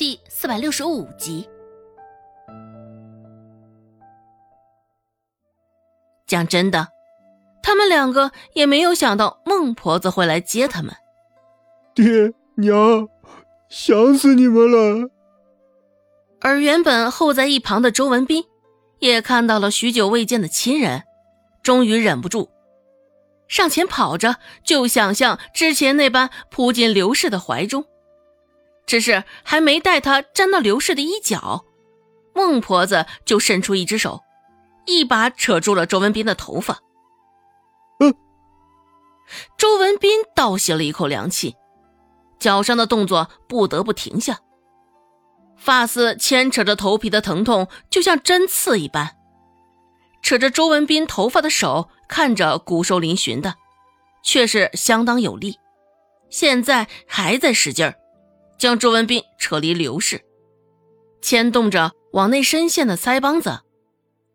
第四百六十五集。讲真的，他们两个也没有想到孟婆子会来接他们。爹娘，想死你们了。而原本候在一旁的周文斌，也看到了许久未见的亲人，终于忍不住，上前跑着，就想像之前那般扑进刘氏的怀中。只是还没待他沾到刘氏的衣角，孟婆子就伸出一只手，一把扯住了周文斌的头发。嗯，周文斌倒吸了一口凉气，脚上的动作不得不停下。发丝牵扯着头皮的疼痛，就像针刺一般。扯着周文斌头发的手看着骨瘦嶙峋的，却是相当有力。现在还在使劲儿，将周文斌扯离刘氏，牵动着往内深陷的腮帮子。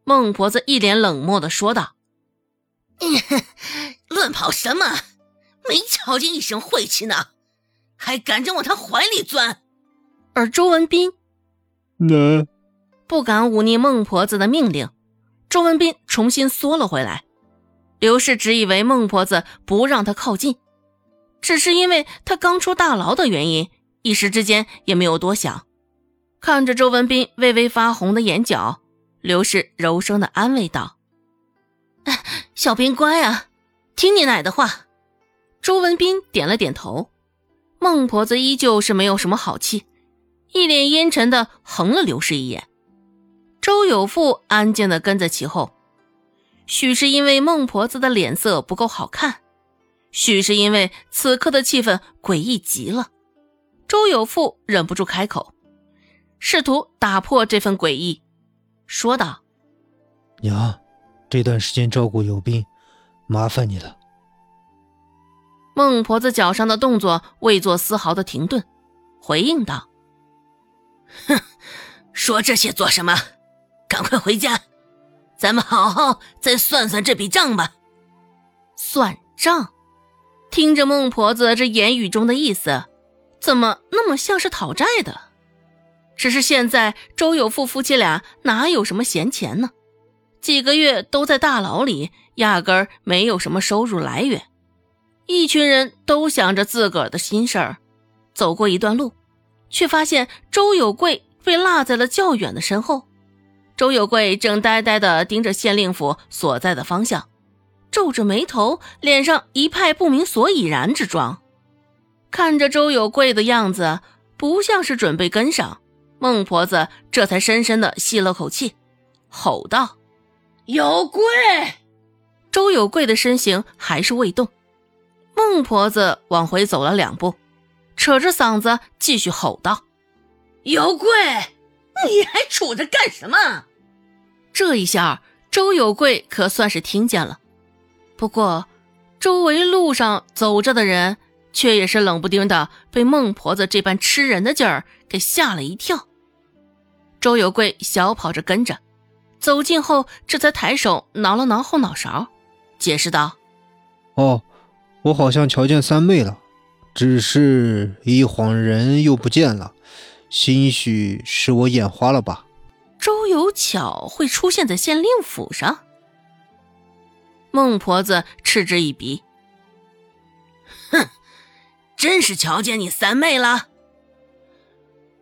孟婆子一脸冷漠的说道：“乱跑什么？没瞧见一身晦气呢，还敢着往他怀里钻？”而周文斌，能不敢忤逆孟婆子的命令，周文斌重新缩了回来。刘氏只以为孟婆子不让他靠近，只是因为他刚出大牢的原因，一时之间也没有多想。看着周文斌微微发红的眼角，刘氏柔声的安慰道：“小斌乖啊，听你奶的话。”周文斌点了点头。孟婆子依旧是没有什么好气。一脸阴沉的横了刘氏一眼，周有富安静的跟在其后。许是因为孟婆子的脸色不够好看，许是因为此刻的气氛诡异极了，周有富忍不住开口，试图打破这份诡异，说道：“娘，这段时间照顾有斌，麻烦你了。”孟婆子脚上的动作未做丝毫的停顿，回应道。哼，说这些做什么？赶快回家，咱们好好再算算这笔账吧。算账？听着孟婆子这言语中的意思，怎么那么像是讨债的？只是现在周有富夫妻俩哪有什么闲钱呢？几个月都在大牢里，压根儿没有什么收入来源。一群人都想着自个儿的心事儿，走过一段路。却发现周有贵被落在了较远的身后，周有贵正呆呆地盯着县令府所在的方向，皱着眉头，脸上一派不明所以然之状。看着周有贵的样子，不像是准备跟上，孟婆子这才深深的吸了口气，吼道：“有贵！”周有贵的身形还是未动，孟婆子往回走了两步。扯着嗓子继续吼道：“有贵，你还杵着干什么？”这一下，周有贵可算是听见了。不过，周围路上走着的人却也是冷不丁的被孟婆子这般吃人的劲儿给吓了一跳。周有贵小跑着跟着，走近后，这才抬手挠了挠后脑勺，解释道：“哦，我好像瞧见三妹了。”只是一晃人又不见了，兴许是我眼花了吧？周有巧会出现在县令府上？孟婆子嗤之以鼻：“哼，真是瞧见你三妹了？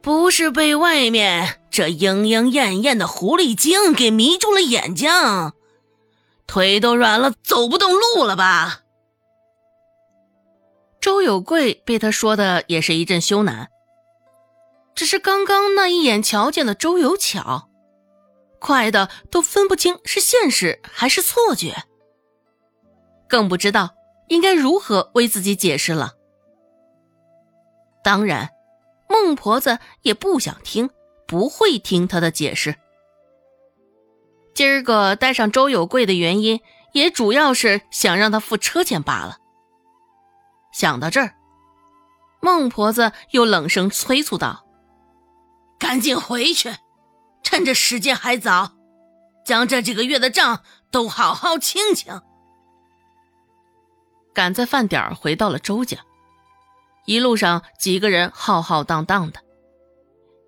不是被外面这莺莺燕燕的狐狸精给迷住了眼睛，腿都软了，走不动路了吧？”周有贵被他说的也是一阵羞赧，只是刚刚那一眼瞧见了周有巧，快的都分不清是现实还是错觉，更不知道应该如何为自己解释了。当然，孟婆子也不想听，不会听他的解释。今儿个带上周有贵的原因，也主要是想让他付车钱罢了。想到这儿，孟婆子又冷声催促道：“赶紧回去，趁着时间还早，将这几个月的账都好好清清。”赶在饭点回到了周家，一路上几个人浩浩荡荡的，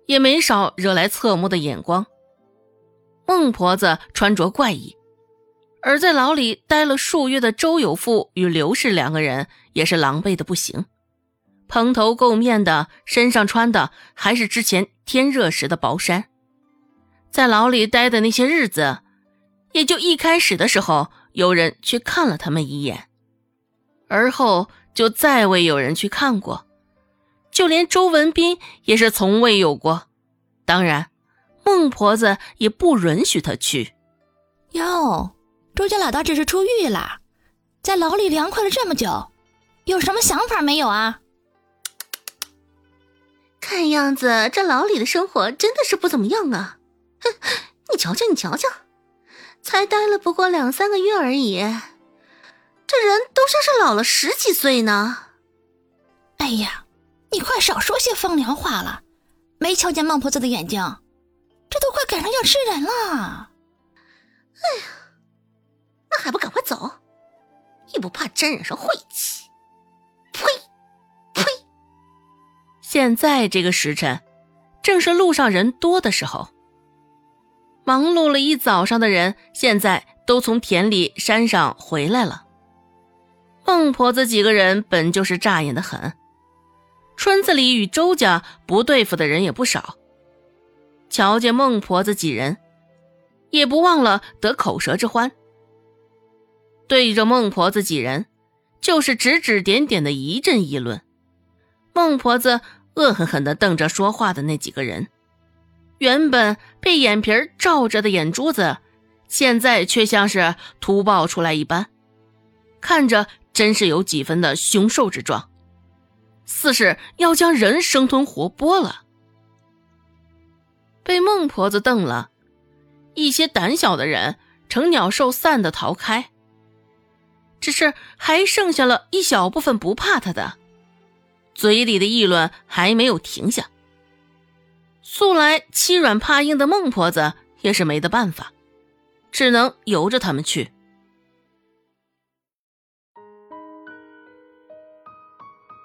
也没少惹来侧目的眼光。孟婆子穿着怪异，而在牢里待了数月的周有富与刘氏两个人也是狼狈的不行，蓬头垢面的，身上穿的还是之前天热时的薄衫。在牢里待的那些日子，也就一开始的时候有人去看了他们一眼，而后就再未有人去看过。就连周文斌也是从未有过，当然，孟婆子也不允许他去。哟，周家老大这是出狱了，在牢里凉快了这么久，有什么想法没有啊？看样子这牢里的生活真的是不怎么样啊！哼，你瞧瞧，你瞧瞧，才待了不过两三个月而已，这人都像是老了十几岁呢。哎呀！你快少说些风凉话了！没瞧见孟婆子的眼睛，这都快赶上要吃人了。哎呀，那还不赶快走！也不怕沾染上晦气！呸呸！现在这个时辰，正是路上人多的时候。忙碌了一早上的人，现在都从田里、山上回来了。孟婆子几个人本就是扎眼的很。村子里与周家不对付的人也不少，瞧见孟婆子几人，也不忘了得口舌之欢。对着孟婆子几人，就是指指点点的一阵议论。孟婆子恶狠狠地瞪着说话的那几个人，原本被眼皮罩着的眼珠子，现在却像是突爆出来一般，看着真是有几分的凶兽之状。似是要将人生吞活剥了。被孟婆子瞪了，一些胆小的人成鸟兽散的逃开。只是还剩下了一小部分不怕他的，嘴里的议论还没有停下。素来欺软怕硬的孟婆子也是没得办法，只能由着他们去。